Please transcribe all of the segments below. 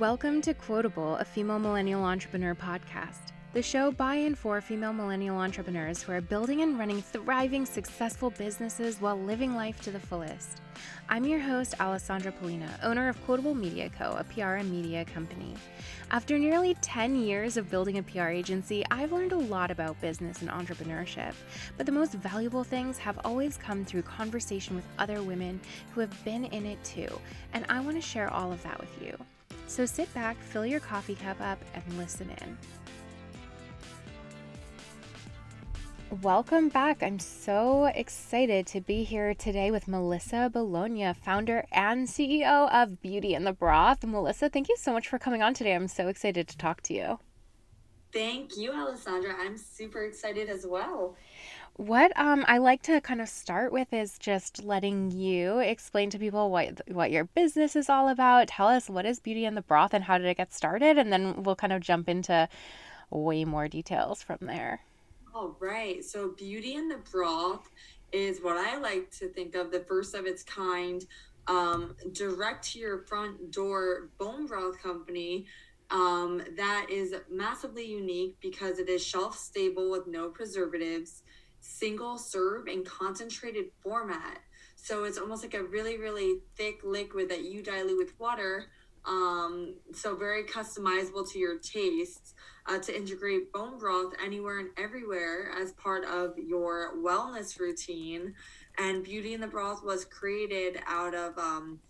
Welcome to Quotable, a female millennial entrepreneur podcast. The show by and for female millennial entrepreneurs who are building and running thriving, successful businesses while living life to the fullest. I'm your host, Alessandra Polina, owner of Quotable Media Co., a PR and media company. After nearly 10 years of building a PR agency, I've learned a lot about business and entrepreneurship. But the most valuable things have always come through conversation with other women who have been in it too, and I want to share all of that with you. So sit back, fill your coffee cup up, and listen in. Welcome back. I'm so excited to be here today with Melissa Boloña, founder and CEO of Beauty and the Broth. Melissa, thank you so much for coming on today. I'm so excited to talk to you. Thank you, Alessandra. I'm super excited as well. What um I like to kind of start with is just letting you explain to people what what your business is all about. Tell us what is Beauty and the Broth and how did it get started and then we'll kind of jump into way more details from there. All right. So Beauty and the Broth is what I like to think of the first of its kind um, direct to your front door bone broth company um, that is massively unique because it is shelf stable with no preservatives single serve and concentrated format. So it's almost like a really, really thick liquid that you dilute with water. Um, so very customizable to your tastes uh, to integrate bone broth anywhere and everywhere as part of your wellness routine. And Beauty and the Broth was created out of um,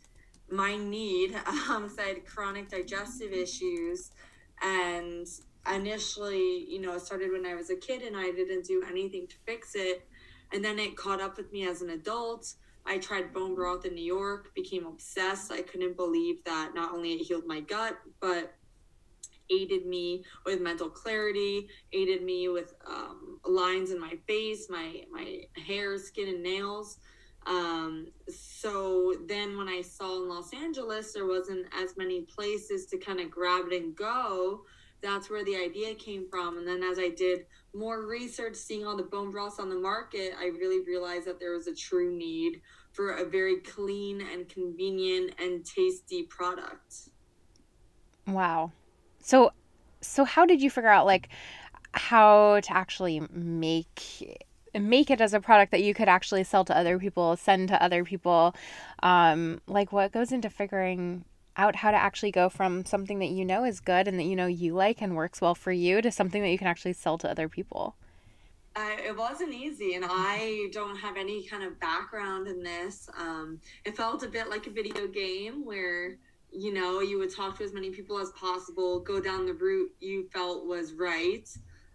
my need. Um, so I had chronic digestive issues and initially, you know, it started when I was a kid and I didn't do anything to fix it. And then it caught up with me as an adult. I tried bone broth in New York, became obsessed. I couldn't believe that not only it healed my gut, but aided me with mental clarity, aided me with um, lines in my face, my my hair, skin, and nails. Um, so then when I saw in Los Angeles, there wasn't as many places to kind of grab it and go that's where the idea came from. And then as I did more research, seeing all the bone broths on the market, I really realized that there was a true need for a very clean and convenient and tasty product. Wow. So so how did you figure out like how to actually make make it as a product that you could actually sell to other people, send to other people? Um, like what goes into figuring out how to actually go from something that you know is good and that you know you like and works well for you to something that you can actually sell to other people? Uh, it wasn't easy, and I don't have any kind of background in this. Um, it felt a bit like a video game where you know you would talk to as many people as possible, go down the route you felt was right,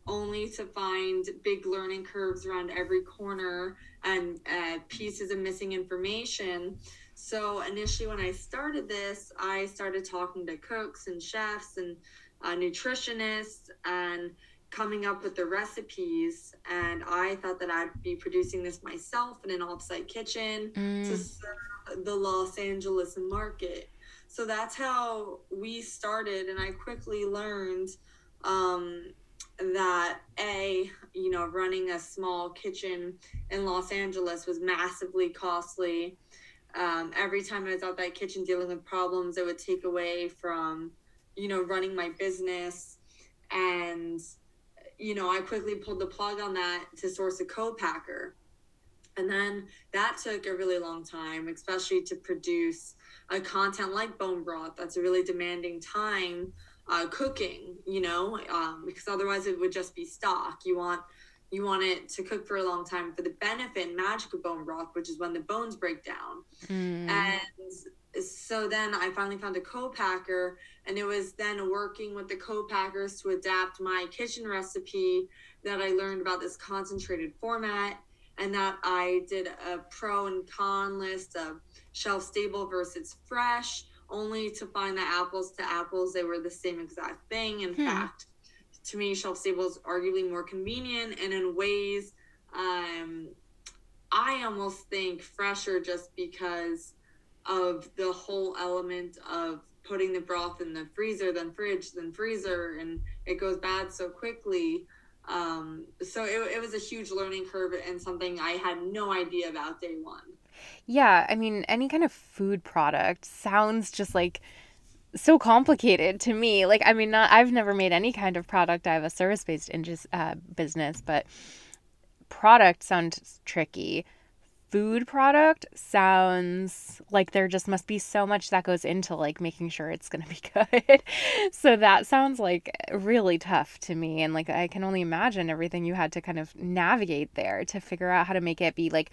only to find big learning curves around every corner and uh, pieces of missing information. So initially, when I started this, I started talking to cooks and chefs and uh, nutritionists and coming up with the recipes. And I thought that I'd be producing this myself in an offsite kitchen mm. to serve the Los Angeles market. So that's how we started. And I quickly learned um, that A, you know, running a small kitchen in Los Angeles was massively costly um, every time I was out that kitchen dealing with problems, it would take away from, you know, running my business. And, you know, I quickly pulled the plug on that to source a co-packer. And then that took a really long time, especially to produce a content like bone broth. That's a really demanding time uh, cooking, you know, um, because otherwise it would just be stock. You want you want it to cook for a long time for the benefit and magic of bone broth, which is when the bones break down. Mm. And so then I finally found a co-packer, and it was then working with the co-packers to adapt my kitchen recipe that I learned about this concentrated format, and that I did a pro and con list of shelf stable versus fresh, only to find that apples to apples they were the same exact thing. In hmm. fact, to me, shelf stable is arguably more convenient and in ways um, I almost think fresher just because of the whole element of putting the broth in the freezer, then fridge, then freezer, and it goes bad so quickly. Um, so it, it was a huge learning curve and something I had no idea about day one. Yeah, I mean, any kind of food product sounds just like so complicated to me. Like, I mean, not I've never made any kind of product. I have a service based in uh, business, but product sounds tricky. Food product sounds like there just must be so much that goes into like making sure it's to be good. so that sounds like really tough to me. And like, I can only imagine everything you had to kind of navigate there to figure out how to make it be like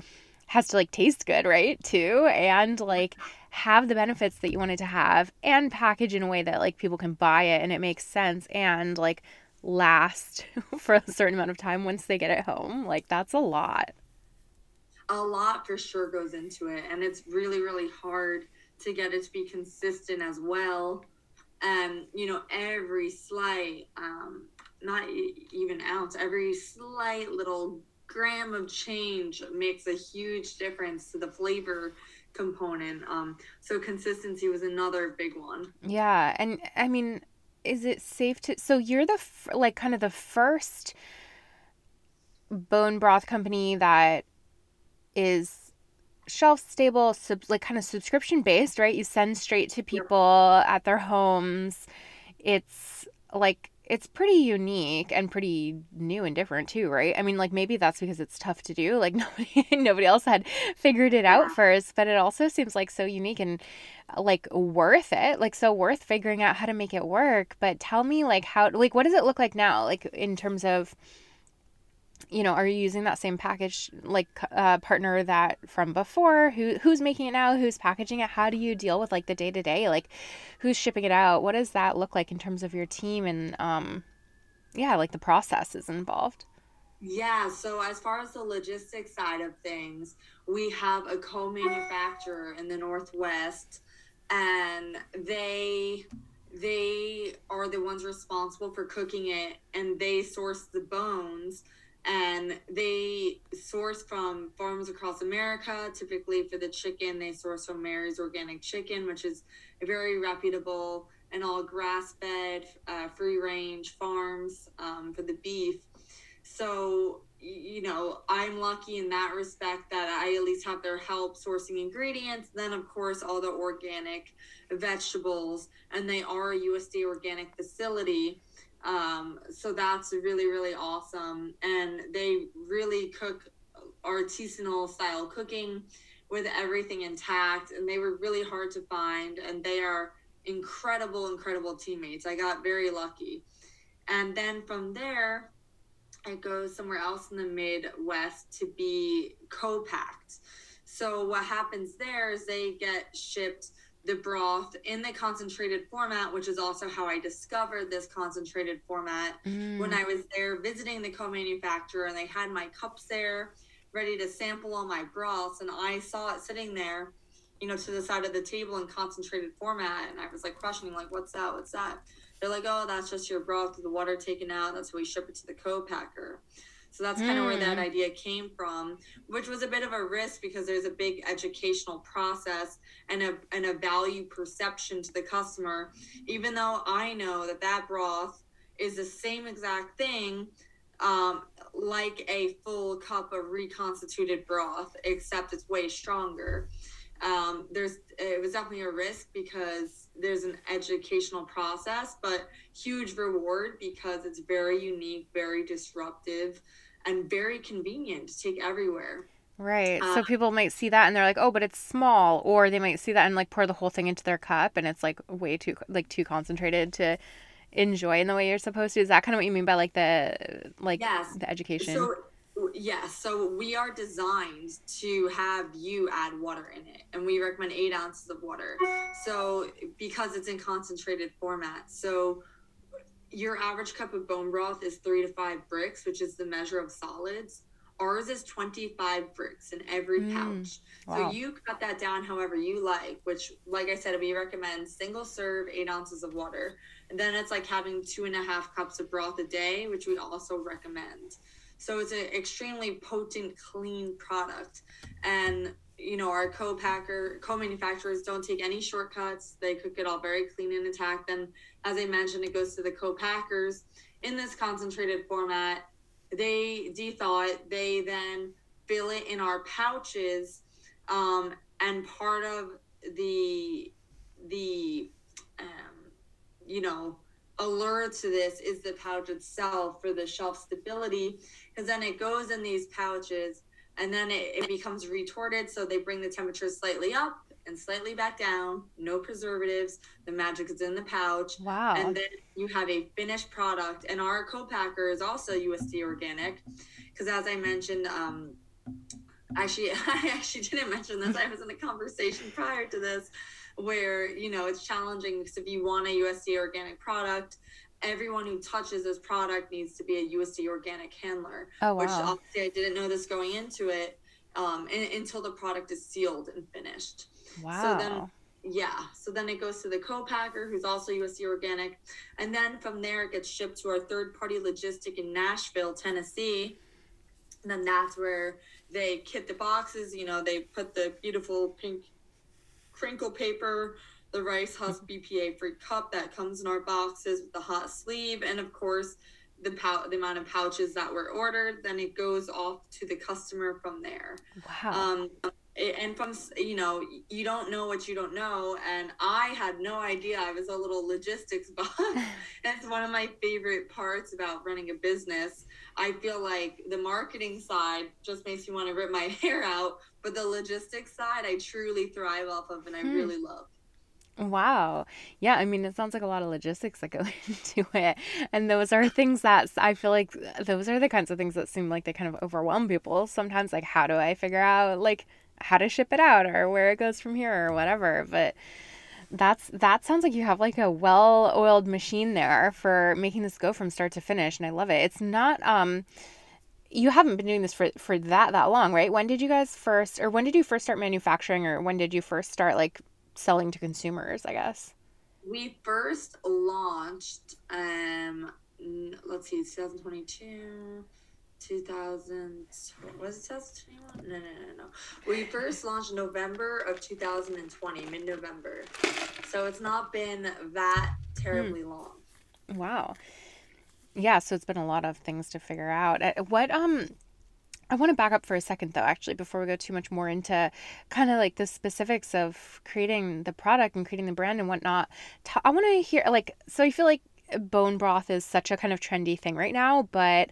has to like taste good, right? Too, and like have the benefits that you want it to have and package in a way that like people can buy it and it makes sense and like last for a certain amount of time once they get it home. Like that's a lot. A lot for sure goes into it and it's really really hard to get it to be consistent as well. And you know, every slight um not even ounce, every slight little gram of change makes a huge difference to the flavor component. Um, so consistency was another big one. Yeah, and I mean, is it safe to? So you're the like kind of the first bone broth company that is shelf stable, sub, like kind of subscription based, right? You send straight to people at their homes. It's like it's pretty unique and pretty new and different too, right? I mean, like maybe that's because it's tough to do. Like nobody nobody else had figured it out first, but it also seems like so unique and uh, like worth it. Like so worth figuring out how to make it work. But tell me like how like what does it look like now? Like in terms of you know, are you using that same package like uh, partner that from before? Who who's making it now? Who's packaging it? How do you deal with like the day to day? Like, who's shipping it out? What does that look like in terms of your team and um, yeah, like the processes involved? Yeah. So as far as the logistics side of things, we have a co-manufacturer in the Northwest, and they they are the ones responsible for cooking it, and they source the bones and they source from farms across America. Typically, for the chicken, they source from Mary's Organic Chicken, which is a very reputable and all grass fed, uh, free range farms um, for the beef. So, you know, I'm lucky in that respect that I at least have their help sourcing ingredients. Then, of course, all the organic vegetables, and they are a USDA organic facility. Um, so that's really, really awesome. And they really cook artisanal style cooking with everything intact. And they were really hard to find. And they are incredible, incredible teammates. I got very lucky. And then from there, I go somewhere else in the Midwest to be co packed. So what happens there is they get shipped the broth in the concentrated format, which is also how I discovered this concentrated format mm. when I was there visiting the co manufacturer and they had my cups there ready to sample all my broths. And I saw it sitting there, you know, to the side of the table in concentrated format. And I was like questioning, like, what's that? What's that? They're like, oh, that's just your broth with the water taken out. That's how we ship it to the co-packer. So that's kind of mm. where that mm. idea came from, which was a bit of a risk because there's a big educational process and a, and a value perception to the customer. Even though I know that that broth is the same exact thing, um, like a full cup of reconstituted broth, except it's way stronger. Um, there's it was definitely a risk because there's an educational process, but huge reward because it's very unique, very disruptive and very convenient to take everywhere. Right. Uh, so people might see that and they're like, "Oh, but it's small," or they might see that and like pour the whole thing into their cup and it's like way too like too concentrated to enjoy in the way you're supposed to. Is that kind of what you mean by like the like yes. the education? So yes, so we are designed to have you add water in it, and we recommend eight ounces of water. So because it's in concentrated format, so your average cup of bone broth is three to five Brix, which is the measure of solids. Ours is 25 Brix in every mm, pouch. Wow. So you cut that down however you like, which, like I said, we recommend single serve, eight ounces of water. And then it's like having two and a half cups of broth a day, which we also recommend. So it's an extremely potent, clean product. And you know, our co-packer, co-manufacturers don't take any shortcuts. They cook it all very clean and intact. Then, as I mentioned, it goes to the co-packers in this concentrated format. They de-thaw it. They then fill it in our pouches, um, and part of the the um, you know, allure to this is the pouch itself for the shelf stability because then it goes in these pouches and then it, it becomes retorted so they bring the temperature slightly up and slightly back down no preservatives the magic is in the pouch. Wow. And then you have a finished product and our co-packer is also usd organic because as i mentioned um actually i actually didn't mention this i was in a conversation prior to this where you know it's challenging because if you want a USD organic product, everyone who touches this product needs to be a USD organic handler. Oh wow! Which obviously I didn't know this going into it um, until the product is sealed and finished. Wow. So then yeah so then it goes to the co-packer who's also usd organic and then from there it gets shipped to our third party logistic in nashville tennessee and then that's where they kit the boxes you know they put the beautiful pink crinkle paper, the rice husk BPA free cup that comes in our boxes with the hot sleeve, and of course the pou- the amount of pouches that were ordered. Then it goes off to the customer from there. Wow. Um, and from you know you don't know what you don't know and i had no idea i was a little logistics buff that's one of my favorite parts about running a business i feel like the marketing side just makes me want to rip my hair out but the logistics side i truly thrive off of and i hmm. really love Wow. Yeah, I mean, it sounds like a lot of logistics that go into it. And those are things that I feel like those are the kinds of things that seem like they kind of overwhelm people. Sometimes, like, how do I figure out, like, how to ship it out or where it goes from here or whatever. But that's that sounds like you have like a well-oiled machine there for making this go from start to finish and I love it. It's not um you haven't been doing this for for that that long, right? When did you guys first or when did you first start manufacturing or when did you first start like selling to consumers, I guess? We first launched um let's see 2022 2000 was it 2021 no no no no we first launched november of 2020 mid-november. So it's not been that terribly mm. long. Wow. Yeah so it's been a lot of things to figure out. Uh, what um I want to back up for a second though, actually, before we go too much more into kind of like the specifics of creating the product and creating the brand and whatnot. I want to hear, like, so I feel like bone broth is such a kind of trendy thing right now, but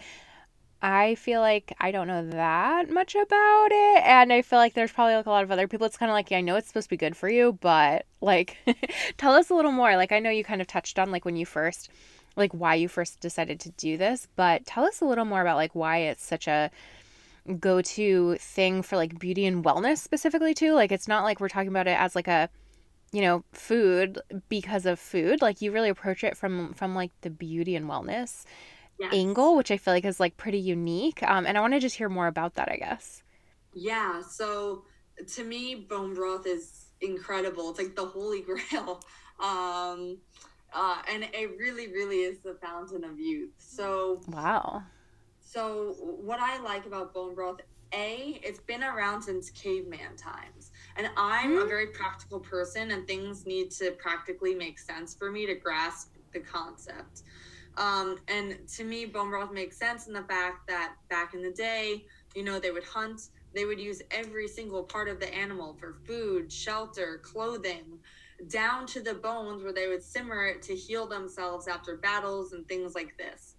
I feel like I don't know that much about it. And I feel like there's probably like a lot of other people. It's kind of like, yeah, I know it's supposed to be good for you, but like, tell us a little more. Like, I know you kind of touched on like when you first, like, why you first decided to do this, but tell us a little more about like why it's such a go to thing for like beauty and wellness specifically, too. Like, it's not like we're talking about it as like a, you know food because of food like you really approach it from from like the beauty and wellness yes. angle, which I feel like is like pretty unique. Um, and I want to just hear more about that, I guess. Yeah. So to me, bone broth is incredible. It's like the holy grail. Um, uh, and it really, really is the fountain of youth. So, wow. So, what I like about bone broth, A, it's been around since caveman times. And I'm mm-hmm. a very practical person, and things need to practically make sense for me to grasp the concept. Um, and to me, bone broth makes sense in the fact that back in the day, you know, they would hunt, they would use every single part of the animal for food, shelter, clothing, down to the bones where they would simmer it to heal themselves after battles and things like this.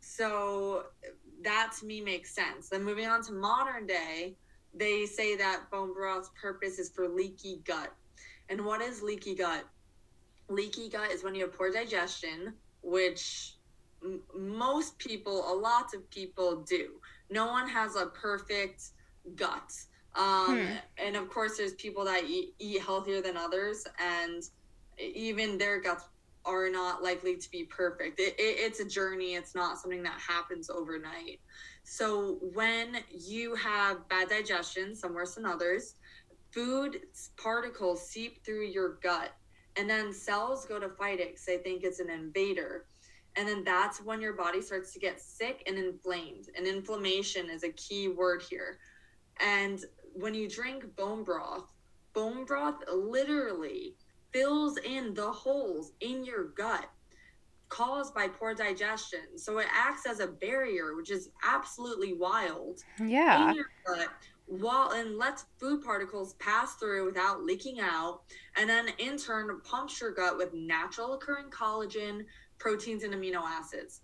So that to me makes sense. Then moving on to modern day, they say that bone broth's purpose is for leaky gut. And what is leaky gut? Leaky gut is when you have poor digestion, which most people, a lot of people do. No one has a perfect gut. Um, hmm. And of course, there's people that eat, eat healthier than others, and even their guts are not likely to be perfect. It, it, it's a journey, it's not something that happens overnight. So, when you have bad digestion, some worse than others, food particles seep through your gut, and then cells go to fight it because they think it's an invader and then that's when your body starts to get sick and inflamed. And inflammation is a key word here. And when you drink bone broth, bone broth literally fills in the holes in your gut caused by poor digestion. So it acts as a barrier, which is absolutely wild. Yeah. In your gut, while and lets food particles pass through without leaking out, and then in turn pumps your gut with natural occurring collagen, proteins, and amino acids.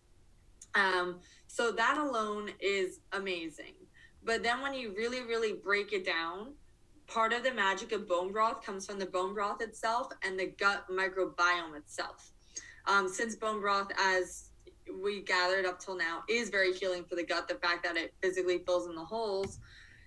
Um, so that alone is amazing. But then when you really, really break it down, part of the magic of bone broth comes from the bone broth itself and the gut microbiome itself. Um, since bone broth, as we gathered up till now, is very healing for the gut, the fact that it physically fills in the holes,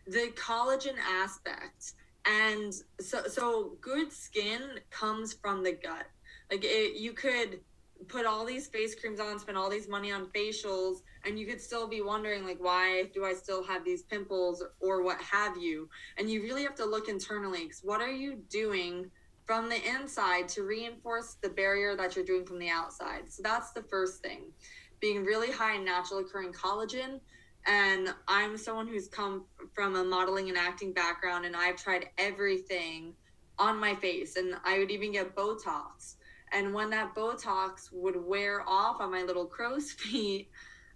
the collagen aspect, and so so good skin comes from the gut. Like it, you could put all these face creams on, spend all these money on facials, and you could still be wondering like why do I still have these pimples or what have you. And you really have to look internally because what are you doing from the inside to reinforce the barrier that you're doing from the outside? So that's the first thing. Being really high in natural occurring collagen. And I'm someone who's come from a modeling and acting background, and I've tried everything on my face, and I would even get Botox and when that Botox would wear off on my little crow's feet,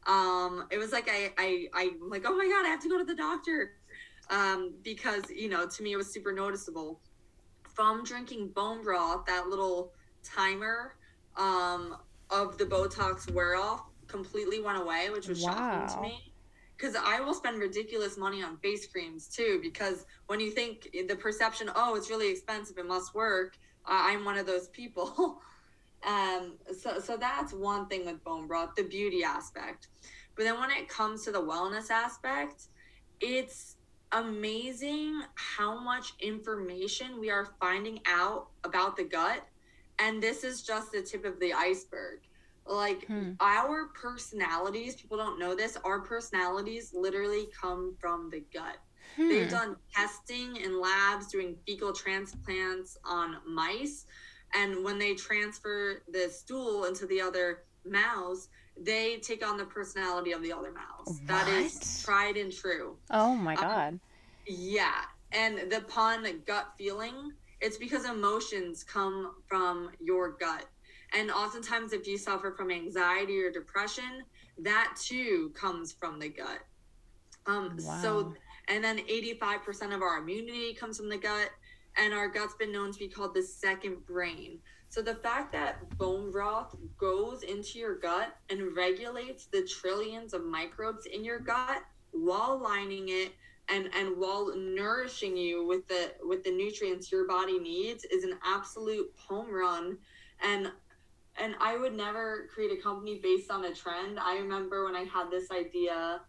um, it was like I, I, I'm like, oh my god, I have to go to the doctor, um, because you know, to me, it was super noticeable. From drinking bone broth, that little timer um, of the Botox wear off completely went away, which was wow. shocking to me. Because I will spend ridiculous money on face creams too. Because when you think the perception, oh, it's really expensive, it must work I'm one of those people. um, so, so that's one thing with bone broth, the beauty aspect. But then when it comes to the wellness aspect, it's amazing how much information we are finding out about the gut. And this is just the tip of the iceberg. Like hmm. our personalities, people don't know this, our personalities literally come from the gut. Hmm. They've done testing in labs doing fecal transplants on mice. And when they transfer the stool into the other mouse, they take on the personality of the other mouse. What? That is tried and true. Oh my um, God. Um, yeah. And the pun gut feeling, it's because emotions come from your gut. And oftentimes, if you suffer from anxiety or depression, that too comes from the gut. Um, wow. So and then 85% of our immunity comes from the gut. And our gut's been known to be called the second brain. So the fact that bone broth goes into your gut and regulates the trillions of microbes in your gut while lining it and and while nourishing you with the with the nutrients your body needs is an absolute home run and and I would never create a company based on a trend. I remember when I had this idea,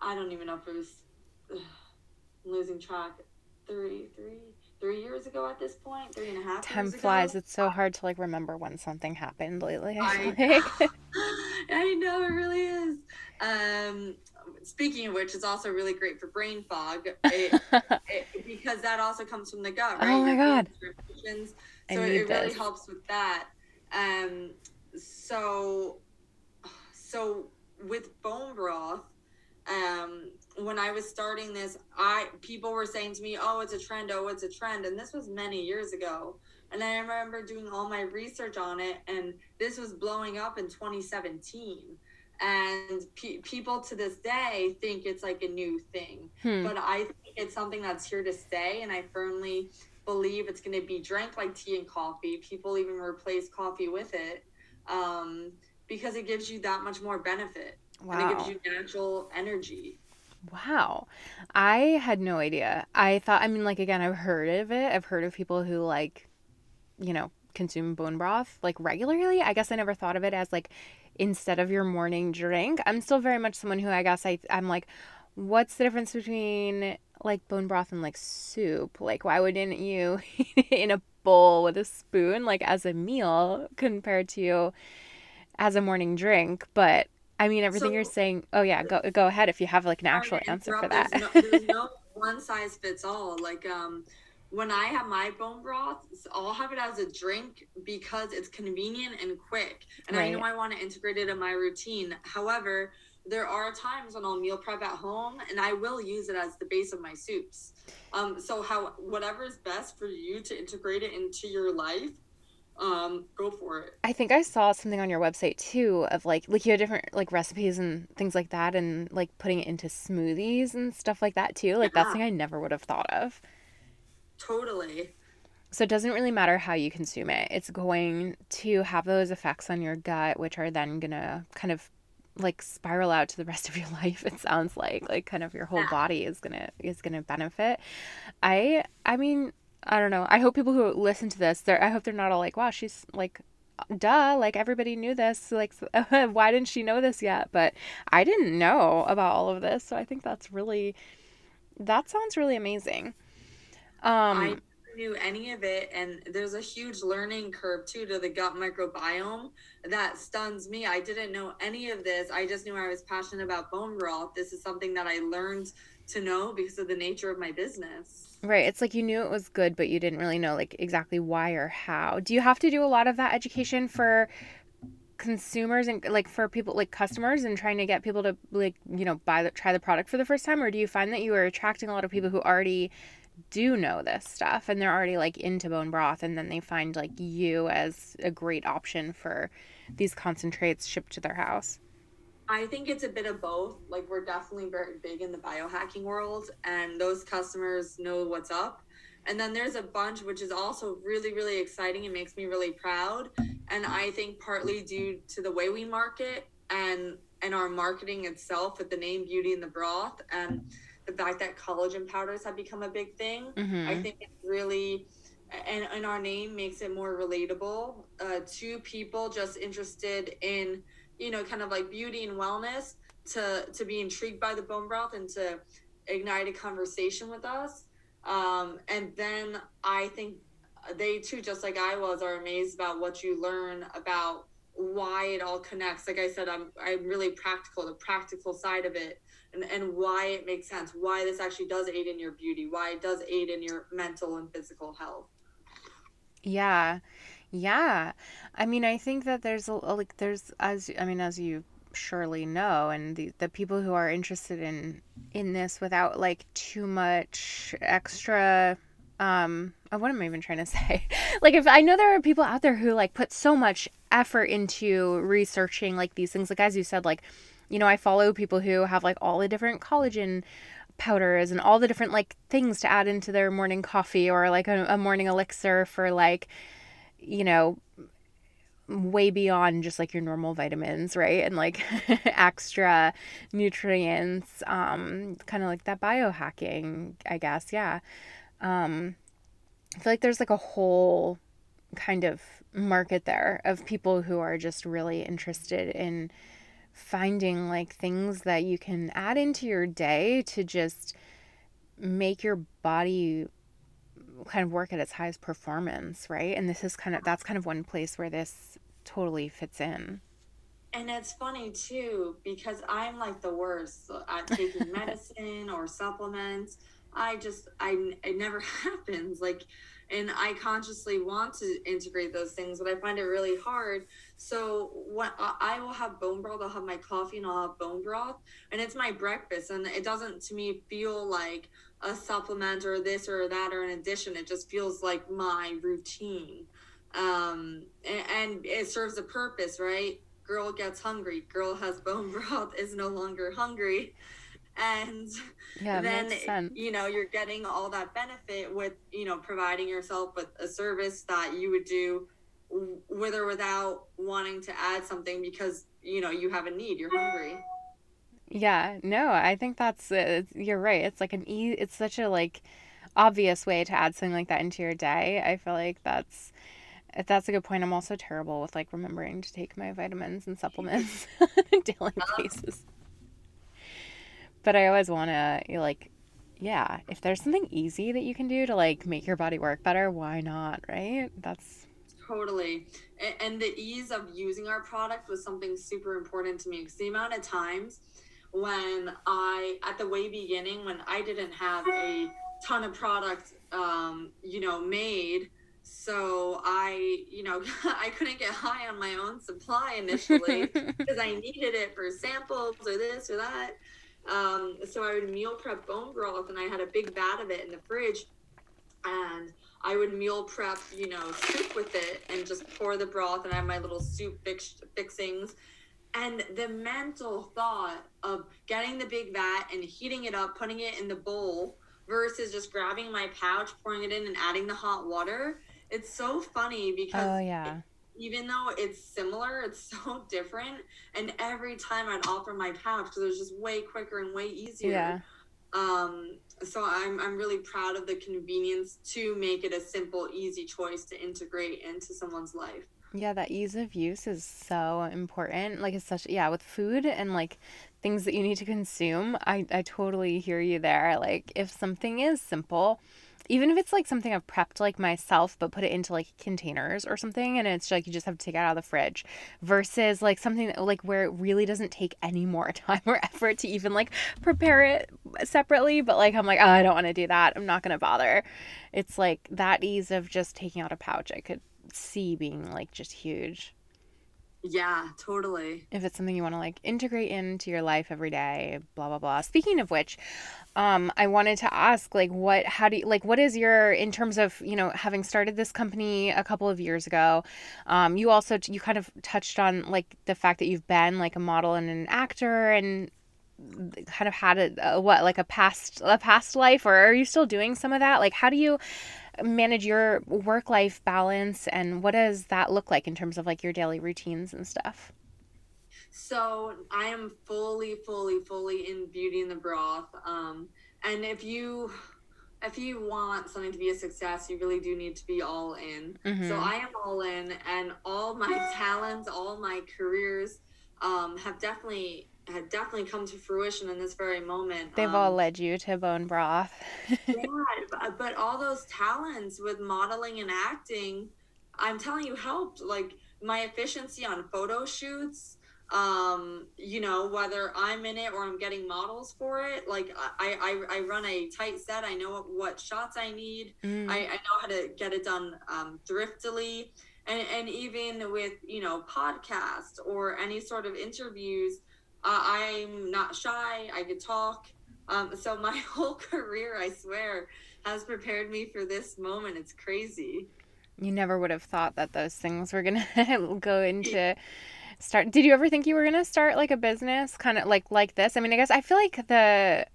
I don't even know if it was losing track. Three, three, three years ago at this point, three and a half. Time flies. Ago. It's so hard to like remember when something happened lately. I, I, I know it really is. Um, speaking of which, it's also really great for brain fog it, it, because that also comes from the gut, right? Oh my god! So it, really helps with that. Um, so, so with bone broth, um, when I was starting this, I people were saying to me, "Oh, it's a trend. Oh, it's a trend." And this was many years ago. And I remember doing all my research on it, and this was blowing up in 2017. And pe- people to this day think it's like a new thing, hmm. but I think it's something that's here to stay. And I firmly believe it's going to be drank like tea and coffee. People even replace coffee with it um, because it gives you that much more benefit. Wow. And it gives you natural energy. Wow. I had no idea. I thought, I mean, like, again, I've heard of it. I've heard of people who, like, you know, consume bone broth, like, regularly. I guess I never thought of it as, like, instead of your morning drink. I'm still very much someone who I guess I, I'm like, what's the difference between, like, bone broth and, like, soup? Like, why wouldn't you in a bowl with a spoon, like, as a meal compared to as a morning drink? But I mean, everything so, you're saying. Oh yeah, go go ahead if you have like an actual answer for that. There's no, there's no one size fits all. Like um, when I have my bone broth, I'll have it as a drink because it's convenient and quick, and right. I know I want to integrate it in my routine. However, there are times when I'll meal prep at home, and I will use it as the base of my soups. Um, so how whatever is best for you to integrate it into your life um, go for it. I think I saw something on your website too of like like you had different like recipes and things like that and like putting it into smoothies and stuff like that too. Like yeah. that's something I never would have thought of. Totally. So it doesn't really matter how you consume it. It's going to have those effects on your gut, which are then gonna kind of like spiral out to the rest of your life. It sounds like like kind of your whole body is gonna is gonna benefit. I I mean I don't know. I hope people who listen to this, they're I hope they're not all like, wow, she's like duh like everybody knew this like why didn't she know this yet? But i didn't know about all of this so i think that's really that sounds really amazing. Um I- knew any of it and there's a huge learning curve too to the gut microbiome that stuns me. I didn't know any of this. I just knew i was passionate about bone growth. this is something that i learned to know because of the nature of my business right it's like you knew it was good but you didn't really know like exactly why or how do you have to do a lot of that education for consumers and like for people like customers and trying to get people to like you know buy the try the product for the first time or do you find that you are attracting a lot of people who already do know this stuff and they're already like into bone broth and then they find like you as a great option for these concentrates shipped to their house? I think it's a bit of both. Like we're definitely very big in the biohacking world and those customers know what's up. And then there's a bunch which is also really really exciting and makes me really proud and I think partly due to the way we market and and our marketing itself with the name Beauty and the Broth and the fact that collagen powders have become a big thing. Mm-hmm. I think it's really and, and our name makes it more relatable uh, to people just interested in you know kind of like beauty and wellness to to be intrigued by the bone broth and to ignite a conversation with us um, and then i think they too just like i was are amazed about what you learn about why it all connects like i said i'm i'm really practical the practical side of it and, and why it makes sense, why this actually does aid in your beauty, why it does aid in your mental and physical health. Yeah. Yeah. I mean, I think that there's a, like there's as I mean as you surely know and the the people who are interested in in this without like too much extra um oh, what am I even trying to say? like if I know there are people out there who like put so much effort into researching like these things like as you said like you know, I follow people who have like all the different collagen powders and all the different like things to add into their morning coffee or like a, a morning elixir for like, you know, way beyond just like your normal vitamins, right? And like extra nutrients, um, kind of like that biohacking, I guess. Yeah. Um, I feel like there's like a whole kind of market there of people who are just really interested in finding like things that you can add into your day to just make your body kind of work at its highest performance, right? And this is kind of that's kind of one place where this totally fits in. And it's funny too because I'm like the worst at taking medicine or supplements. I just I it never happens like and I consciously want to integrate those things, but I find it really hard. So when I will have bone broth, I'll have my coffee and I'll have bone broth, and it's my breakfast, and it doesn't to me feel like a supplement or this or that or an addition. It just feels like my routine, um, and, and it serves a purpose, right? Girl gets hungry. Girl has bone broth is no longer hungry and yeah, then you know you're getting all that benefit with you know providing yourself with a service that you would do with or without wanting to add something because you know you have a need you're hungry yeah no i think that's uh, you're right it's like an e it's such a like obvious way to add something like that into your day i feel like that's that's a good point i'm also terrible with like remembering to take my vitamins and supplements on a daily basis but I always want to like yeah, if there's something easy that you can do to like make your body work better, why not, right? That's totally. And the ease of using our product was something super important to me because the amount of times when I, at the way beginning, when I didn't have a ton of product, um, you know, made, so I, you know, I couldn't get high on my own supply initially because I needed it for samples or this or that. Um, so I would meal prep bone broth and I had a big vat of it in the fridge. And I would meal prep, you know, soup with it and just pour the broth and I have my little soup fix- fixings. And the mental thought of getting the big vat and heating it up, putting it in the bowl versus just grabbing my pouch, pouring it in, and adding the hot water. It's so funny because oh yeah. It, even though it's similar, it's so different. And every time I'd offer my pouch because it was just way quicker and way easier. Yeah. Um, so I'm I'm really proud of the convenience to make it a simple, easy choice to integrate into someone's life. Yeah, that ease of use is so important. Like it's such yeah, with food and like things that you need to consume, I I totally hear you there. Like if something is simple, even if it's like something I've prepped like myself but put it into like containers or something and it's like you just have to take it out of the fridge versus like something that, like where it really doesn't take any more time or effort to even like prepare it separately but like I'm like oh I don't want to do that I'm not going to bother it's like that ease of just taking out a pouch I could see being like just huge. Yeah, totally. If it's something you want to like integrate into your life every day, blah blah blah. Speaking of which, um I wanted to ask like what how do you like what is your in terms of, you know, having started this company a couple of years ago. Um you also you kind of touched on like the fact that you've been like a model and an actor and kind of had a, a what like a past a past life or are you still doing some of that? Like how do you manage your work life balance and what does that look like in terms of like your daily routines and stuff? So I am fully, fully, fully in Beauty and the Broth. Um, and if you if you want something to be a success, you really do need to be all in. Mm-hmm. So I am all in, and all my talents, all my careers um, have definitely had definitely come to fruition in this very moment. They've um, all led you to bone broth. yeah, but all those talents with modeling and acting, I'm telling you, helped. Like my efficiency on photo shoots, um, you know, whether I'm in it or I'm getting models for it. Like I, I, I run a tight set. I know what, what shots I need. Mm. I, I know how to get it done um, thriftily. And, and even with, you know, podcasts or any sort of interviews, uh, I'm not shy. I could talk. Um, so my whole career, I swear, has prepared me for this moment. It's crazy. You never would have thought that those things were gonna go into start. Did you ever think you were gonna start like a business, kind of like like this? I mean, I guess I feel like the,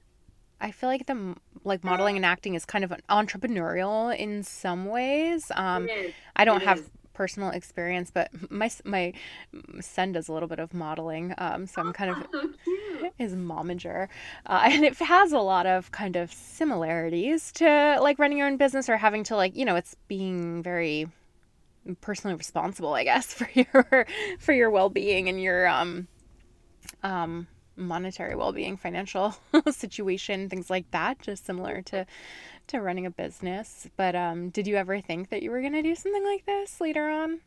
I feel like the like modeling and acting is kind of entrepreneurial in some ways. Um, I don't it have is personal experience, but my my son does a little bit of modeling, um, so I'm kind of so his momager, uh, and it has a lot of kind of similarities to like running your own business or having to like you know it's being very personally responsible, I guess, for your for your well being and your um um monetary well-being financial situation things like that just similar to to running a business. But um, did you ever think that you were going to do something like this later on?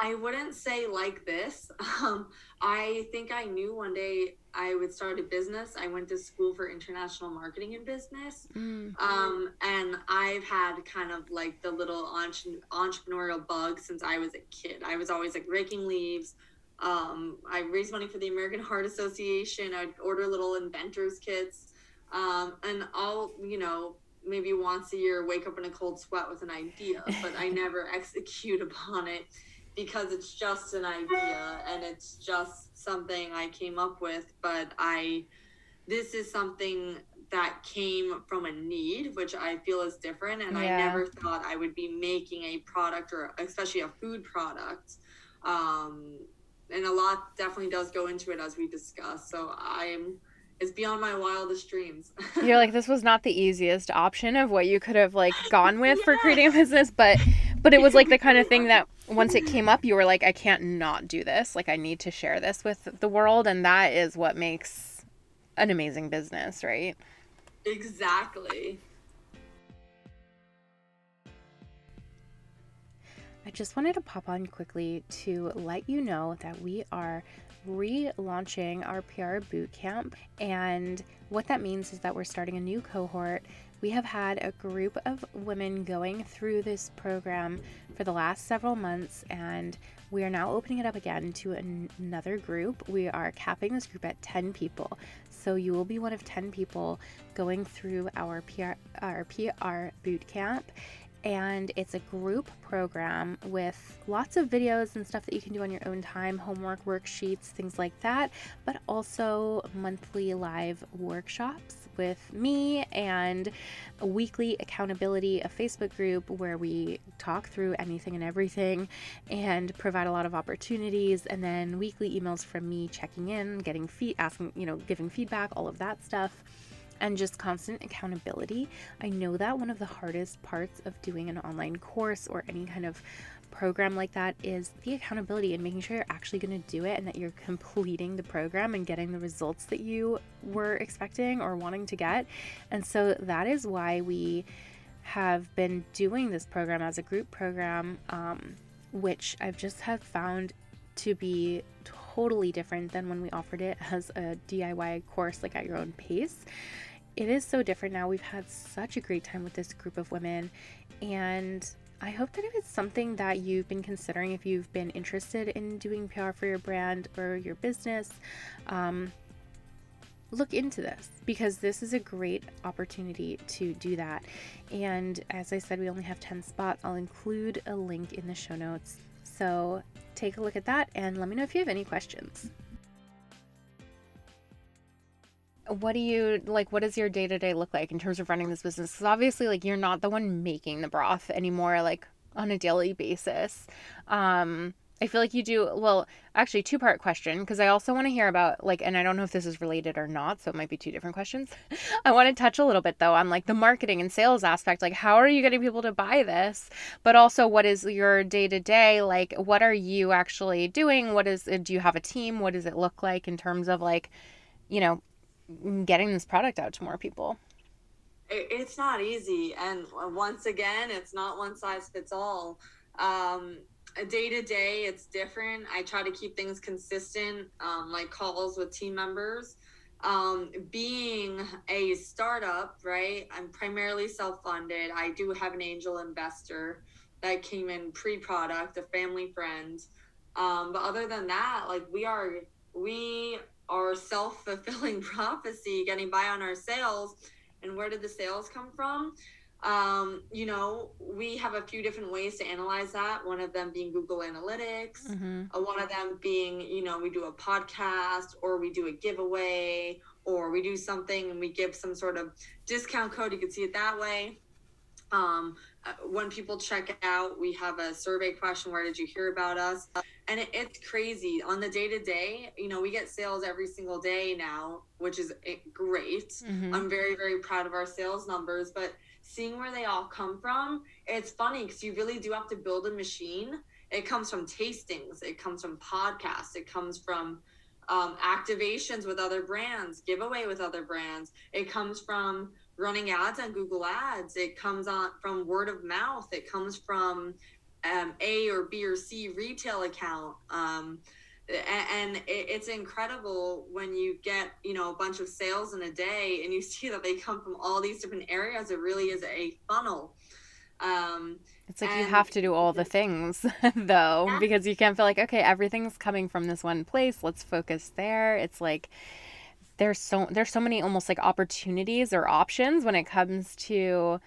I wouldn't say like this. Um, I think I knew one day I would start a business. I went to school for international marketing and business. Mm. Um, and I've had kind of like the little entre- entrepreneurial bug since I was a kid. I was always like raking leaves. Um, I raised money for the American Heart Association. I'd order little inventors kits. Um, and all, you know, maybe once a year wake up in a cold sweat with an idea, but I never execute upon it because it's just an idea and it's just something I came up with. But I, this is something that came from a need, which I feel is different. And yeah. I never thought I would be making a product or especially a food product. Um, and a lot definitely does go into it as we discussed. So I'm it's beyond my wildest dreams. You're like, this was not the easiest option of what you could have like gone with for creating a business, but but it was like the kind of thing that once it came up, you were like, I can't not do this. Like I need to share this with the world, and that is what makes an amazing business, right? Exactly. I just wanted to pop on quickly to let you know that we are relaunching our PR boot camp. And what that means is that we're starting a new cohort. We have had a group of women going through this program for the last several months, and we are now opening it up again to an- another group. We are capping this group at 10 people. So you will be one of 10 people going through our PR, our PR boot camp and it's a group program with lots of videos and stuff that you can do on your own time, homework, worksheets, things like that, but also monthly live workshops with me and a weekly accountability, a Facebook group where we talk through anything and everything and provide a lot of opportunities, and then weekly emails from me checking in, getting feed, asking, you know, giving feedback, all of that stuff and just constant accountability. I know that one of the hardest parts of doing an online course or any kind of program like that is the accountability and making sure you're actually going to do it and that you're completing the program and getting the results that you were expecting or wanting to get. And so that is why we have been doing this program as a group program, um, which I've just have found to be totally different than when we offered it as a DIY course, like at your own pace it is so different now. We've had such a great time with this group of women, and I hope that if it's something that you've been considering, if you've been interested in doing PR for your brand or your business, um, look into this because this is a great opportunity to do that. And as I said, we only have 10 spots. I'll include a link in the show notes. So take a look at that and let me know if you have any questions. What do you like what does your day-to-day look like in terms of running this business? Because obviously like you're not the one making the broth anymore like on a daily basis. Um i feel like you do well actually two part question because i also want to hear about like and i don't know if this is related or not so it might be two different questions. I want to touch a little bit though on like the marketing and sales aspect like how are you getting people to buy this? But also what is your day to day like what are you actually doing? What is do you have a team? What does it look like in terms of like you know getting this product out to more people? It's not easy. And once again, it's not one size fits all. Um, day to day, it's different. I try to keep things consistent, um, like calls with team members. Um, being a startup, right? I'm primarily self funded. I do have an angel investor that came in pre product, a family friend. Um, but other than that, like we are, we our self fulfilling prophecy, getting by on our sales. And where did the sales come from? Um, you know, we have a few different ways to analyze that. One of them being Google Analytics, mm-hmm. uh, one of them being, you know, we do a podcast or we do a giveaway or we do something and we give some sort of discount code. You can see it that way. Um, uh, when people check out, we have a survey question Where did you hear about us? And it, it's crazy on the day to day. You know, we get sales every single day now, which is eh, great. Mm-hmm. I'm very, very proud of our sales numbers, but seeing where they all come from, it's funny because you really do have to build a machine. It comes from tastings, it comes from podcasts, it comes from um, activations with other brands, giveaway with other brands. It comes from running ads on Google Ads. It comes on from word of mouth. It comes from um, A or B or C retail account. Um, and it's incredible when you get you know a bunch of sales in a day and you see that they come from all these different areas it really is a funnel um, it's like you have to do all the things though yeah. because you can't feel like okay everything's coming from this one place let's focus there it's like there's so there's so many almost like opportunities or options when it comes to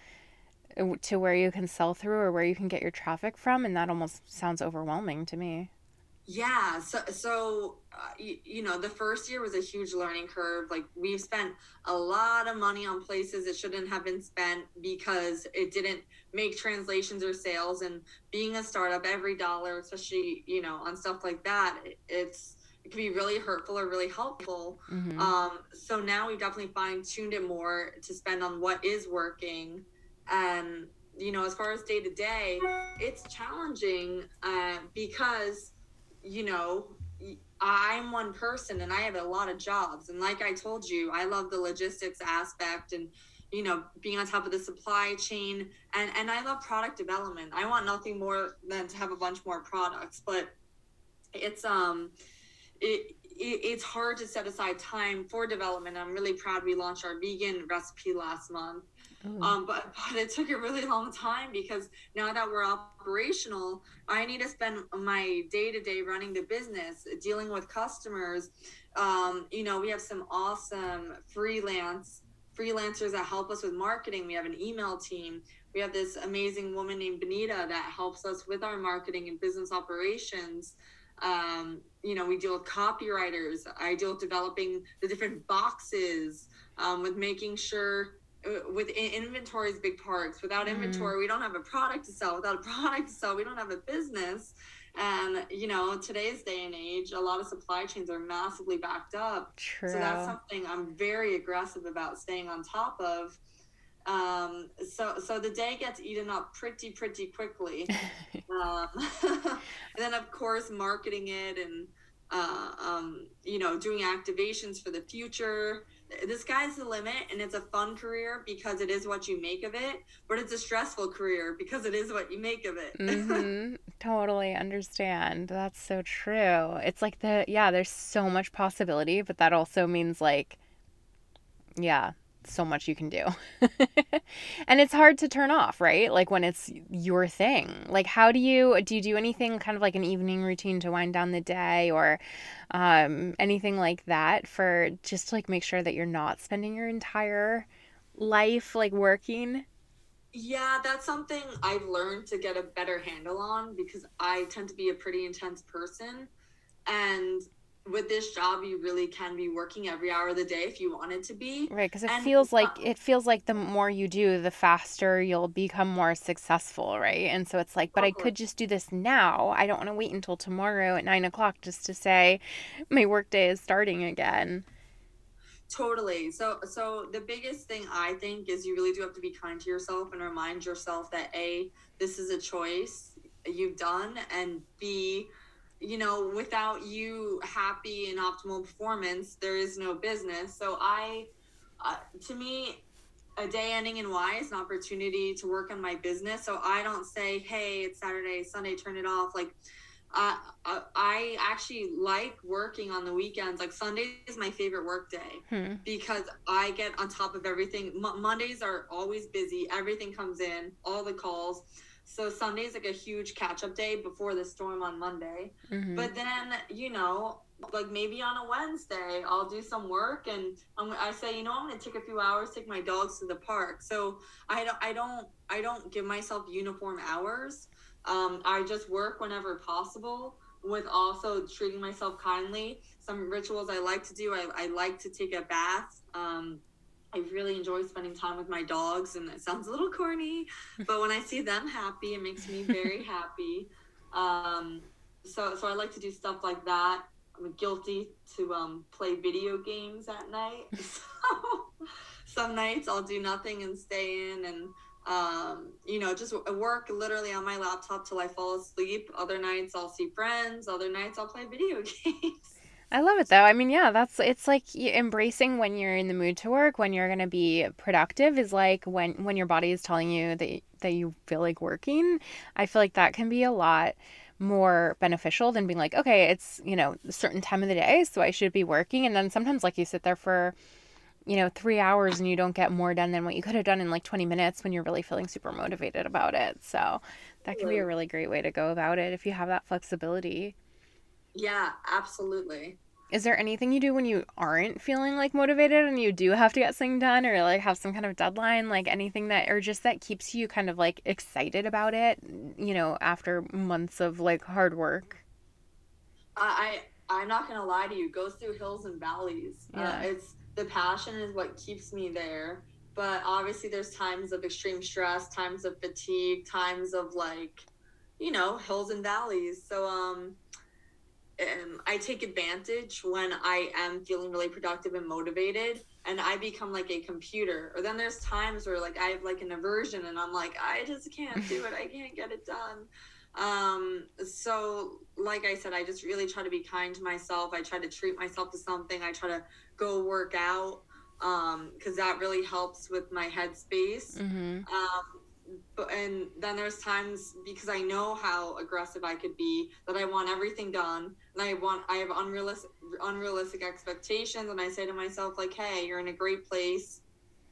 to where you can sell through or where you can get your traffic from and that almost sounds overwhelming to me yeah so so uh, you, you, know the first year was a huge learning curve like we've spent a lot of money on places it shouldn't have been spent because it didn't make translations or sales and being a startup every dollar especially you know on stuff like that it's it can be really hurtful or really helpful. Mm-hmm. Um, so now we've definitely fine tuned it more to spend on what is working. And, you know, as far as day to day, it's challenging uh, because, you know, I'm one person and I have a lot of jobs. And like I told you, I love the logistics aspect and, you know, being on top of the supply chain. And, and I love product development. I want nothing more than to have a bunch more products. But it's, um, it, it, it's hard to set aside time for development. I'm really proud we launched our vegan recipe last month. Oh. Um, but but it took a really long time because now that we're operational, I need to spend my day to day running the business, dealing with customers. Um, you know, we have some awesome freelance freelancers that help us with marketing. We have an email team. we have this amazing woman named Benita that helps us with our marketing and business operations. Um, you know, we deal with copywriters. I deal with developing the different boxes, um, with making sure with inventory is big parts. Without mm. inventory, we don't have a product to sell. Without a product to sell, we don't have a business. And you know, today's day and age, a lot of supply chains are massively backed up. True. So that's something I'm very aggressive about staying on top of. Um, so so the day gets eaten up pretty pretty quickly. um, and then of course marketing it and uh, um, you know doing activations for the future the sky's the limit and it's a fun career because it is what you make of it but it's a stressful career because it is what you make of it. Mm-hmm. totally understand. That's so true. It's like the yeah there's so much possibility but that also means like yeah so much you can do. and it's hard to turn off, right? Like when it's your thing. Like how do you do you do anything kind of like an evening routine to wind down the day or um anything like that for just to like make sure that you're not spending your entire life like working? Yeah, that's something I've learned to get a better handle on because I tend to be a pretty intense person and with this job you really can be working every hour of the day if you wanted to be. Right because it and, feels like um, it feels like the more you do the faster you'll become more successful right? And so it's like but i could just do this now. I don't want to wait until tomorrow at nine o'clock just to say my workday is starting again. Totally. So so the biggest thing i think is you really do have to be kind to yourself and remind yourself that a this is a choice you've done and b you know, without you happy and optimal performance, there is no business. So I, uh, to me, a day ending in Y is an opportunity to work on my business. So I don't say, hey, it's Saturday, Sunday, turn it off. Like, uh, uh, I actually like working on the weekends. Like Sunday is my favorite work day hmm. because I get on top of everything. M- Mondays are always busy. Everything comes in, all the calls. So Sunday's like a huge catch up day before the storm on Monday. Mm-hmm. But then, you know, like maybe on a Wednesday, I'll do some work and I'm, I say, you know, I'm going to take a few hours, take my dogs to the park. So I don't, I don't, I don't give myself uniform hours. Um, I just work whenever possible with also treating myself kindly. Some rituals I like to do. I, I like to take a bath. Um, I really enjoy spending time with my dogs, and it sounds a little corny, but when I see them happy, it makes me very happy. Um, so, so I like to do stuff like that. I'm guilty to um, play video games at night. So some nights I'll do nothing and stay in, and um, you know, just work literally on my laptop till I fall asleep. Other nights I'll see friends. Other nights I'll play video games. I love it though. I mean, yeah, that's it's like embracing when you're in the mood to work, when you're going to be productive is like when when your body is telling you that that you feel like working. I feel like that can be a lot more beneficial than being like, okay, it's, you know, a certain time of the day, so I should be working and then sometimes like you sit there for you know, 3 hours and you don't get more done than what you could have done in like 20 minutes when you're really feeling super motivated about it. So, that can be a really great way to go about it if you have that flexibility. Yeah, absolutely. Is there anything you do when you aren't feeling like motivated and you do have to get something done or like have some kind of deadline, like anything that or just that keeps you kind of like excited about it, you know, after months of like hard work? I I'm not gonna lie to you. Goes through hills and valleys. Yeah. Uh, it's the passion is what keeps me there. But obviously, there's times of extreme stress, times of fatigue, times of like, you know, hills and valleys. So um, um, I take advantage when I am feeling really productive and motivated, and I become like a computer. Or then there's times where like I have like an aversion, and I'm like, I just can't do it. I can't get it done. Um, so like I said, I just really try to be kind to myself. I try to treat myself to something. I try to go work out because um, that really helps with my headspace. Mm-hmm. Um, but and then there's times because I know how aggressive I could be that I want everything done and I want I have unrealistic unrealistic expectations and I say to myself like hey you're in a great place.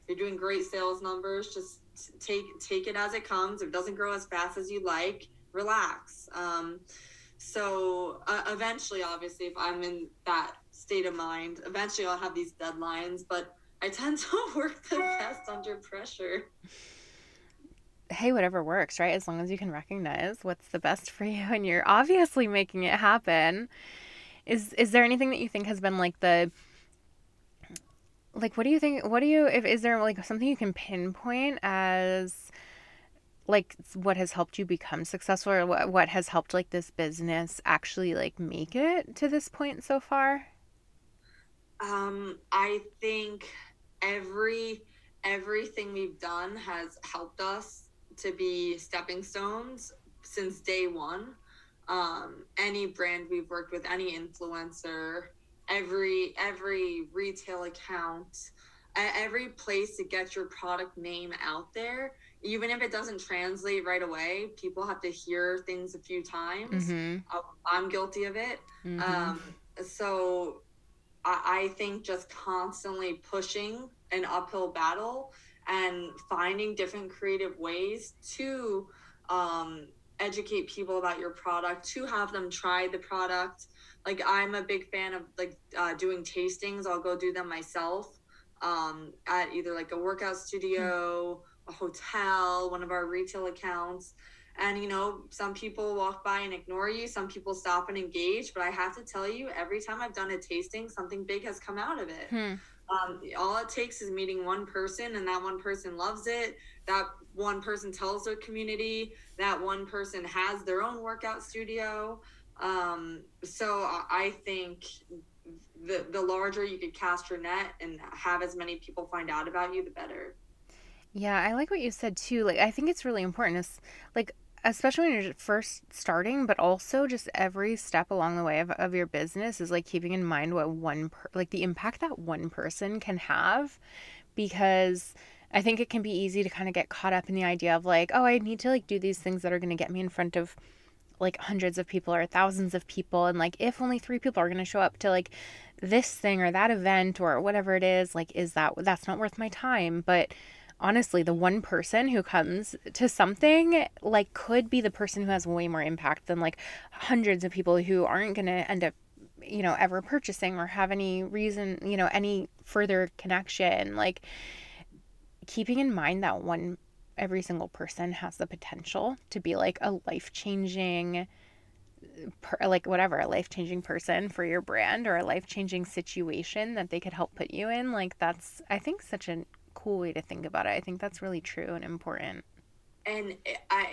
You're doing great sales numbers. Just take take it as it comes. If it doesn't grow as fast as you like. Relax. Um, so uh, eventually obviously if I'm in that state of mind eventually I'll have these deadlines but I tend to work the best under pressure hey, whatever works, right? As long as you can recognize what's the best for you and you're obviously making it happen. Is is there anything that you think has been like the like what do you think what do you if is there like something you can pinpoint as like what has helped you become successful or what, what has helped like this business actually like make it to this point so far um i think every everything we've done has helped us to be stepping stones since day one um any brand we've worked with any influencer every every retail account every place to get your product name out there even if it doesn't translate right away people have to hear things a few times mm-hmm. i'm guilty of it mm-hmm. um, so I, I think just constantly pushing an uphill battle and finding different creative ways to um, educate people about your product to have them try the product. Like i'm a big fan of like uh, doing tastings. I'll go do them myself um, at either like a workout studio a hotel one of our retail accounts. And you know some people walk by and ignore you. Some people stop and engage. But i have to tell you every time i've done a tasting something big has come out of it. Hmm. Um, all it takes is meeting one person and that one person loves it that one person tells their community that one person has their own workout studio um, so I think the the larger you could cast your net and have as many people find out about you, the better. Yeah, I like what you said too. Like I think it's really important. Is like especially when you're first starting, but also just every step along the way of, of your business is like keeping in mind what one per- like the impact that one person can have because I think it can be easy to kind of get caught up in the idea of like, oh, I need to like do these things that are going to get me in front of like hundreds of people or thousands of people and like if only three people are going to show up to like this thing or that event or whatever it is like is that that's not worth my time. But honestly the one person who comes to something like could be the person who has way more impact than like hundreds of people who aren't going to end up you know ever purchasing or have any reason you know any further connection. Like keeping in mind that one every single person has the potential to be like a life changing per, like whatever a life changing person for your brand or a life changing situation that they could help put you in like that's i think such a cool way to think about it i think that's really true and important and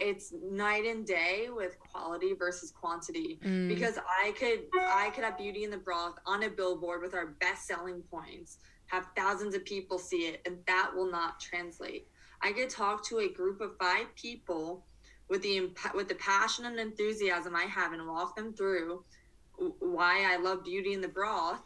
it's night and day with quality versus quantity mm. because i could i could have Beauty and the Broth on a billboard with our best selling points have thousands of people see it and that will not translate I could talk to a group of five people with the with the passion and enthusiasm I have and walk them through why I love Beauty and the Broth.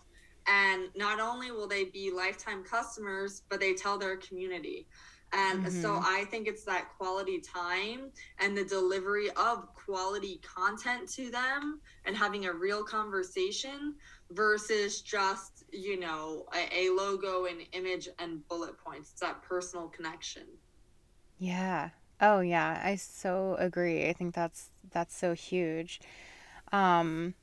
And not only will they be lifetime customers, but they tell their community. And mm-hmm. so I think it's that quality time and the delivery of quality content to them and having a real conversation versus just, you know, a, a logo and image and bullet points. It's that personal connection. Yeah. Oh yeah, I so agree. I think that's that's so huge. Um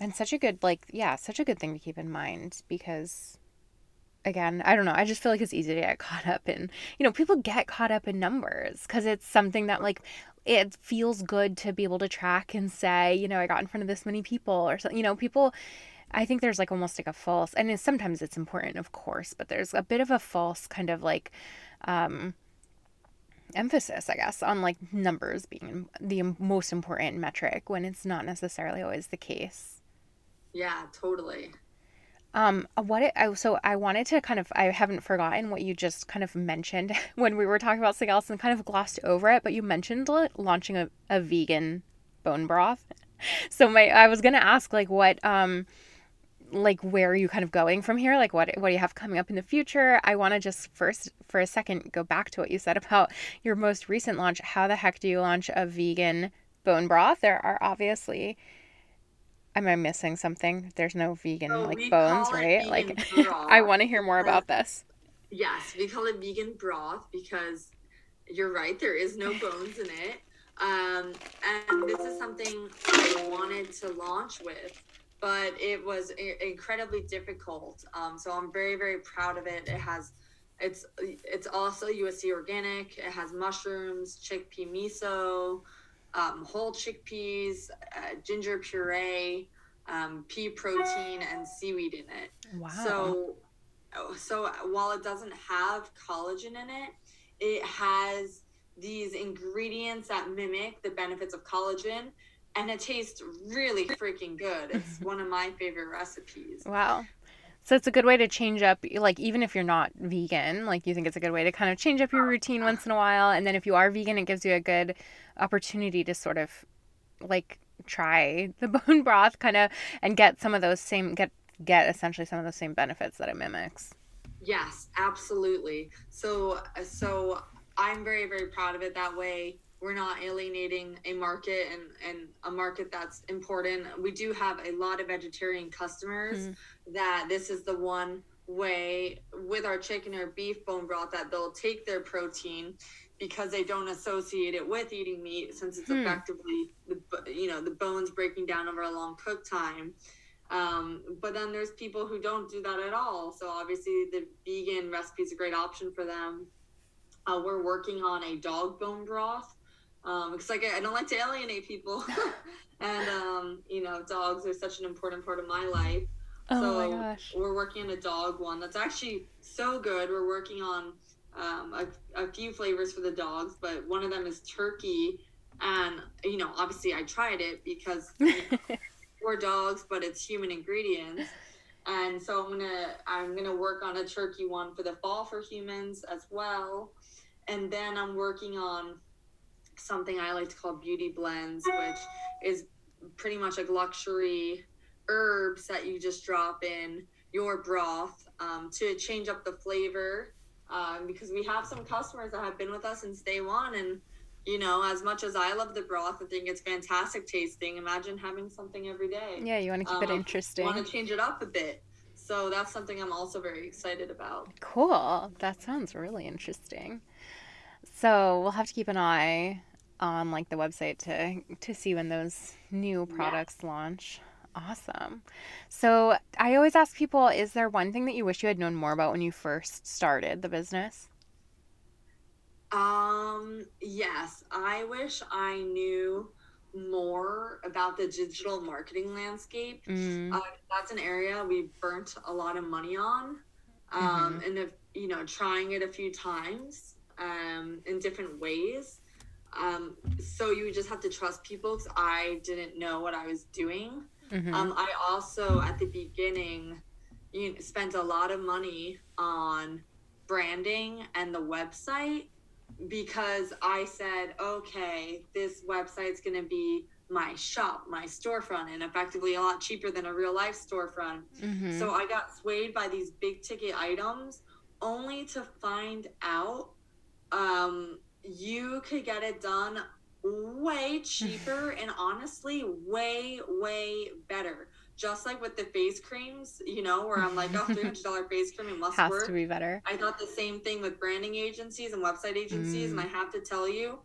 and such a good like yeah, such a good thing to keep in mind because again, I don't know. I just feel like it's easy to get caught up in, you know, people get caught up in numbers because it's something that like it feels good to be able to track and say, you know, I got in front of this many people or something. You know, people, I think there's like almost like a false, and it's, sometimes it's important, of course, but there's a bit of a false kind of like, um, emphasis, I guess, on like numbers being the most important metric when it's not necessarily always the case. Yeah, totally. Um, what it, I, so I wanted to kind of I haven't forgotten what you just kind of mentioned when we were talking about something else and kind of glossed over it, but you mentioned launching a, a vegan bone broth. So my I was gonna ask like what um like where are you kind of going from here like what what do you have coming up in the future i want to just first for a second go back to what you said about your most recent launch how the heck do you launch a vegan bone broth there are obviously am i missing something there's no vegan oh, like bones right like i want to hear more about this yes we call it vegan broth because you're right there is no bones in it um, and this is something i wanted to launch with but it was incredibly difficult. Um, so I'm very, very proud of it. It has it's it's also USDA organic. It has mushrooms, chickpea miso, um, whole chickpeas, uh, ginger puree, um, pea protein, and seaweed in it. Wow. So, so while it doesn't have collagen in it, it has these ingredients that mimic the benefits of collagen and it tastes really freaking good. It's one of my favorite recipes. Wow. So it's a good way to change up, like, even if you're not vegan, like, you think it's a good way to kind of change up your routine once in a while. And then if you are vegan, it gives you a good opportunity to sort of, like, try the bone broth kind of and get some of those same, get, get essentially some of the same benefits that it mimics. Yes, absolutely. So, so I'm very, very proud of it that way we're not alienating a market and, and a market that's important. We do have a lot of vegetarian customers mm. that this is the one way with our chicken or beef bone broth that they'll take their protein because they don't associate it with eating meat since it's hmm. effectively the you know the bones breaking down over a long cook time um, but then there's people who don't do that at all so obviously the vegan recipe is a great option for them uh, we're working on a dog bone broth um, because like I don't like to alienate people, and um, you know, dogs are such an important part of my life. Oh so my gosh. we're working on a dog one that's actually so good. We're working on um, a, a few flavors for the dogs, but one of them is turkey. And you know, obviously, I tried it because we're dogs, but it's human ingredients. And so I'm gonna I'm gonna work on a turkey one for the fall for humans as well. And then I'm working on something I like to call beauty blends, which is pretty much like luxury herbs that you just drop in your broth um, to change up the flavor. Um, because we have some customers that have been with us since day one, and you know, as much as I love the broth, I think it's fantastic tasting. Imagine having something every day. Yeah, you want to keep um, it interesting. Want to change it up a bit. So that's something I'm also very excited about. Cool. That sounds really interesting. So we'll have to keep an eye on like the website to to see when those new products yeah. launch. Awesome. So I always ask people, is there one thing that you wish you had known more about when you first started the business? Um, yes, I wish I knew more about the digital marketing landscape. Mm. Uh, that's an area we burnt a lot of money on. Um, mm-hmm. and if, you know, trying it a few times um, in different ways. Um, so you just have to trust people because I didn't know what I was doing. Mm-hmm. Um, I also, at the beginning, you spent a lot of money on branding and the website because I said, okay, this website's going to be my shop, my storefront, and effectively a lot cheaper than a real life storefront. Mm-hmm. So I got swayed by these big ticket items only to find out um, you could get it done way cheaper and honestly way way better just like with the face creams you know where i'm like oh $300 face cream it must has work to be better i thought the same thing with branding agencies and website agencies mm. and i mm. have to tell you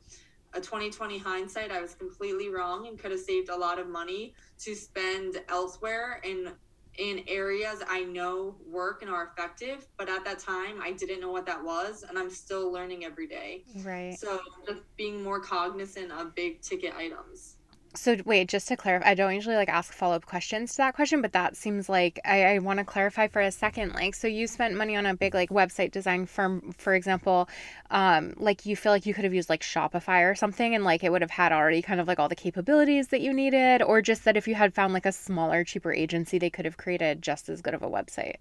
a 2020 hindsight i was completely wrong and could have saved a lot of money to spend elsewhere and in areas I know work and are effective, but at that time I didn't know what that was, and I'm still learning every day. Right. So just being more cognizant of big ticket items. So wait, just to clarify, I don't usually like ask follow up questions to that question, but that seems like I, I want to clarify for a second. Like, so you spent money on a big like website design firm, for example. Um, like you feel like you could have used like Shopify or something, and like it would have had already kind of like all the capabilities that you needed, or just that if you had found like a smaller, cheaper agency, they could have created just as good of a website.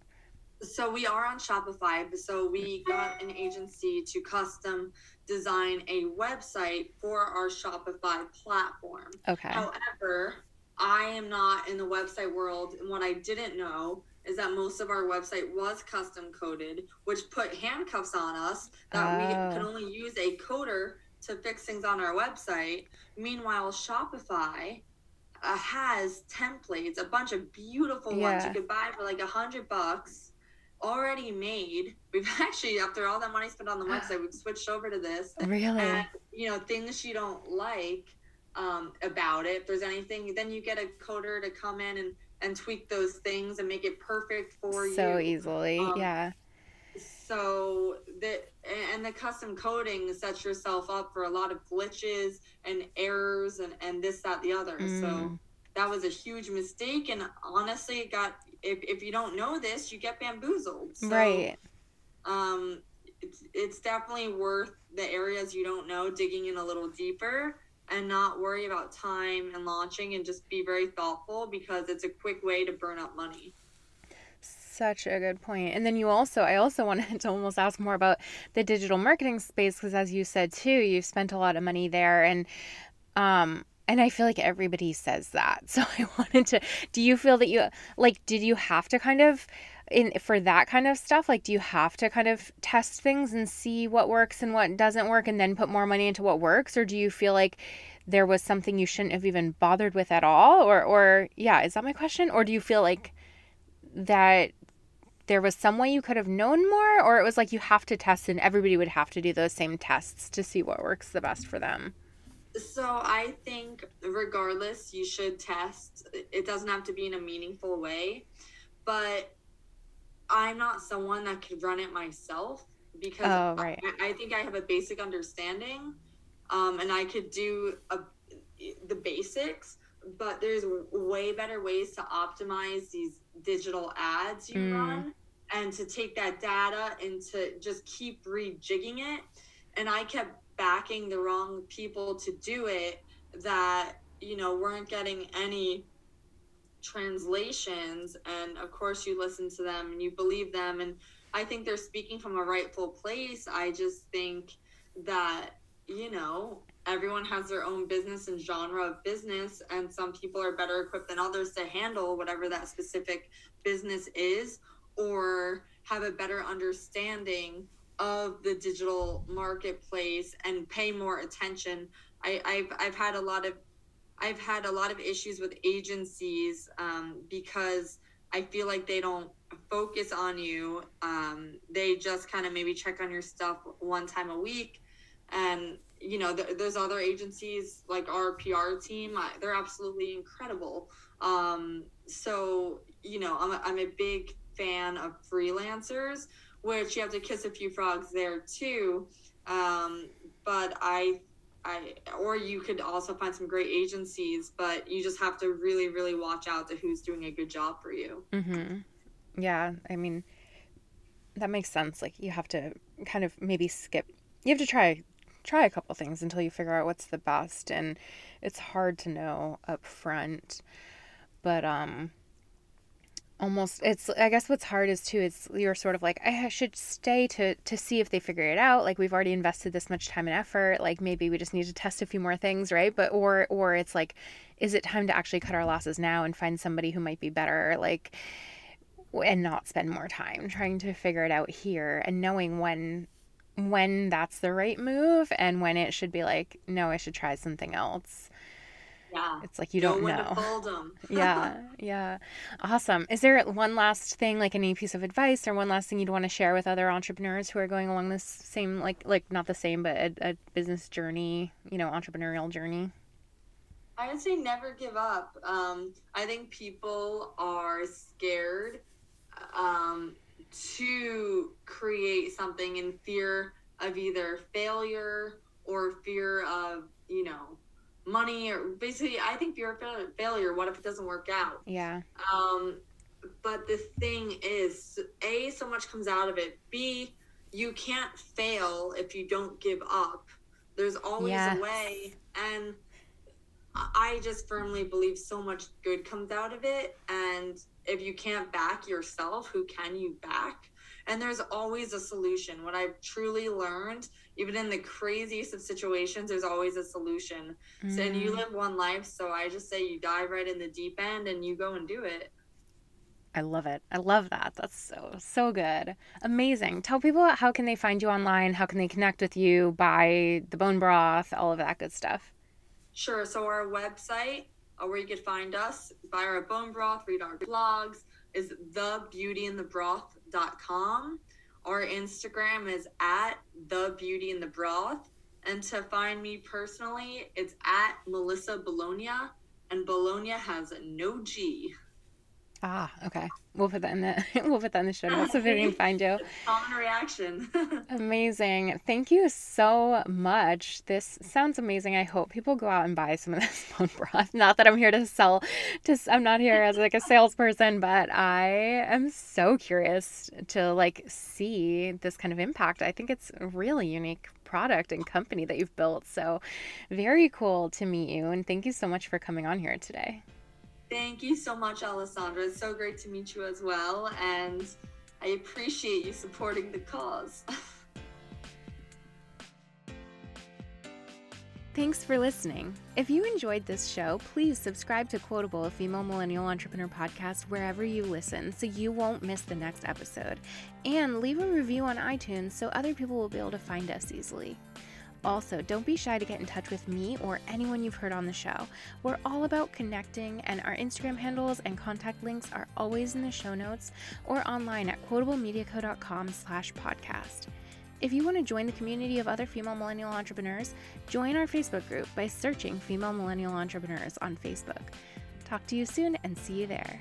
So we are on Shopify. So we got an agency to custom design a website for our Shopify platform. Okay. However, I am not in the website world, and what I didn't know is that most of our website was custom coded, which put handcuffs on us that oh. we could only use a coder to fix things on our website. Meanwhile, Shopify uh, has templates, a bunch of beautiful yeah. ones you could buy for like a hundred bucks already made. We've actually, after all that money spent on the website, we've switched over to this. Really? And, you know, things you don't like um, about it. If there's anything, then you get a coder to come in and, and tweak those things and make it perfect for so you. So easily. Um, yeah. so that and the custom coding sets yourself up for a lot of glitches and errors and and this that the other mm. so that was a huge mistake and honestly it got if, if you don't know this you get bamboozled. So, right. um it's, it's definitely worth the areas you don't know digging in a little deeper and not worry about time and launching and just be very thoughtful because it's a quick way to burn up money. Such a good point. And then you also, I also wanted to almost ask more about the digital marketing space because, as you said too, you've spent a lot of money there, and um, and I feel like everybody says that. So I wanted to. Do you feel that you like? Did you have to kind of in for that kind of stuff? Like, do you have to kind of test things and see what works and what doesn't work, and then put more money into what works, or do you feel like there was something you shouldn't have even bothered with at all or or yeah is that my question or do you feel like that there was some way you could have known more or it was like you have to test and everybody would have to do those same tests to see what works the best for them so i think regardless you should test it doesn't have to be in a meaningful way but i'm not someone that could run it myself because oh, right. I, I, think i have a basic understanding um, and i could do a, the basics but there's way better ways to optimize these digital ads you mm. run and to take that data and to just keep rejigging it. And I kept backing the wrong people to do it that, you know, weren't getting any translations. And of course, you listen to them and you believe them. And I think they're speaking from a rightful place. I just think that, you know, everyone has their own business and genre of business, and some people are better equipped than others to handle whatever that specific business is or have a better understanding of the digital marketplace and pay more attention. I, have I've had a lot of I've had a lot of issues with agencies um, because I feel like they don't focus on you. Um, they just kind of maybe check on your stuff one time a week, and you know th- there's other agencies like our PR team. I, they're absolutely incredible. Um, so you know I'm a, I'm a big fan of freelancers, which you have to kiss a few frogs there too. Um, but I, I, or you could also find some great agencies, but you just have to really, really watch out to who's doing a good job for you. Mm-hmm. Yeah, I mean, that makes sense. Like you have to kind of maybe skip. You have to try try a couple things until you figure out what's the best, and it's hard to know up front. But um, almost it's i guess what's hard is too it's you're sort of like i should stay to to see if they figure it out. Like we've already invested this much time and effort like maybe we just need to test a few more things right? But or or it's like is it time to actually cut our losses now and find somebody who might be better? Like and not spend more time trying to figure it out here and knowing when when that's the right move and when it should be like no i should try something else yeah. It's like you don't know. yeah. Yeah. Awesome. Is there one last thing, like any piece of advice or one last thing you'd want to share with other entrepreneurs who are going along this same, like, like not the same, but a, a business journey, you know, entrepreneurial journey? I would say never give up. Um, I think people are scared um, to create something in fear of either failure or fear of, you know, money or basically i think you're a failure what if it doesn't work out? Yeah. Um but the thing is a so much comes out of it. B you can't fail if you don't give up. There's always yes. a way and i just firmly believe so much good comes out of it and if you can't back yourself who can you back and there's always a solution what i've truly learned even in the craziest of situations, there's always a solution. Mm. So, and you mm. live one life. So I just say you dive right in the deep end and you go and do it. I love it. I love that. That's so so good. Amazing. Tell people how can they find you online? How can they connect with you? Buy the bone broth, all of that good stuff. Sure. So our website, uh, where you could find us, buy our bone broth, read our blogs, is thebeautyinthebroth.com. Our Instagram is at the beauty in the broth. And to find me personally, it's at Melissa Boloña, and Boloña has no G. Ah, okay. We'll put that in the we'll put that in the show notes so they can find you. Common reaction. amazing. Thank you so much. This sounds amazing. I hope people go out and buy some of this bone broth. Not that I'm here to sell to I'm not here as like a salesperson, but I am so curious to like see this kind of impact. I think it's a really unique product and company that you've built. So very cool to meet you and thank you so much for coming on here today. Thank you so much, Alessandra. It's so great to meet you as well. And I appreciate you supporting the cause. Thanks for listening. If you enjoyed this show, please subscribe to Quotable, a female millennial entrepreneur podcast, wherever you listen so you won't miss the next episode. And leave a review on iTunes so other people will be able to find us easily. Also, don't be shy to get in touch with me or anyone you've heard on the show. We're all about connecting, and our Instagram handles and contact links are always in the show notes or online at quotablemediaco.com slash podcast. If you want to join the community of other female millennial entrepreneurs, join our Facebook group by searching Female Millennial Entrepreneurs on Facebook. Talk to you soon and see you there.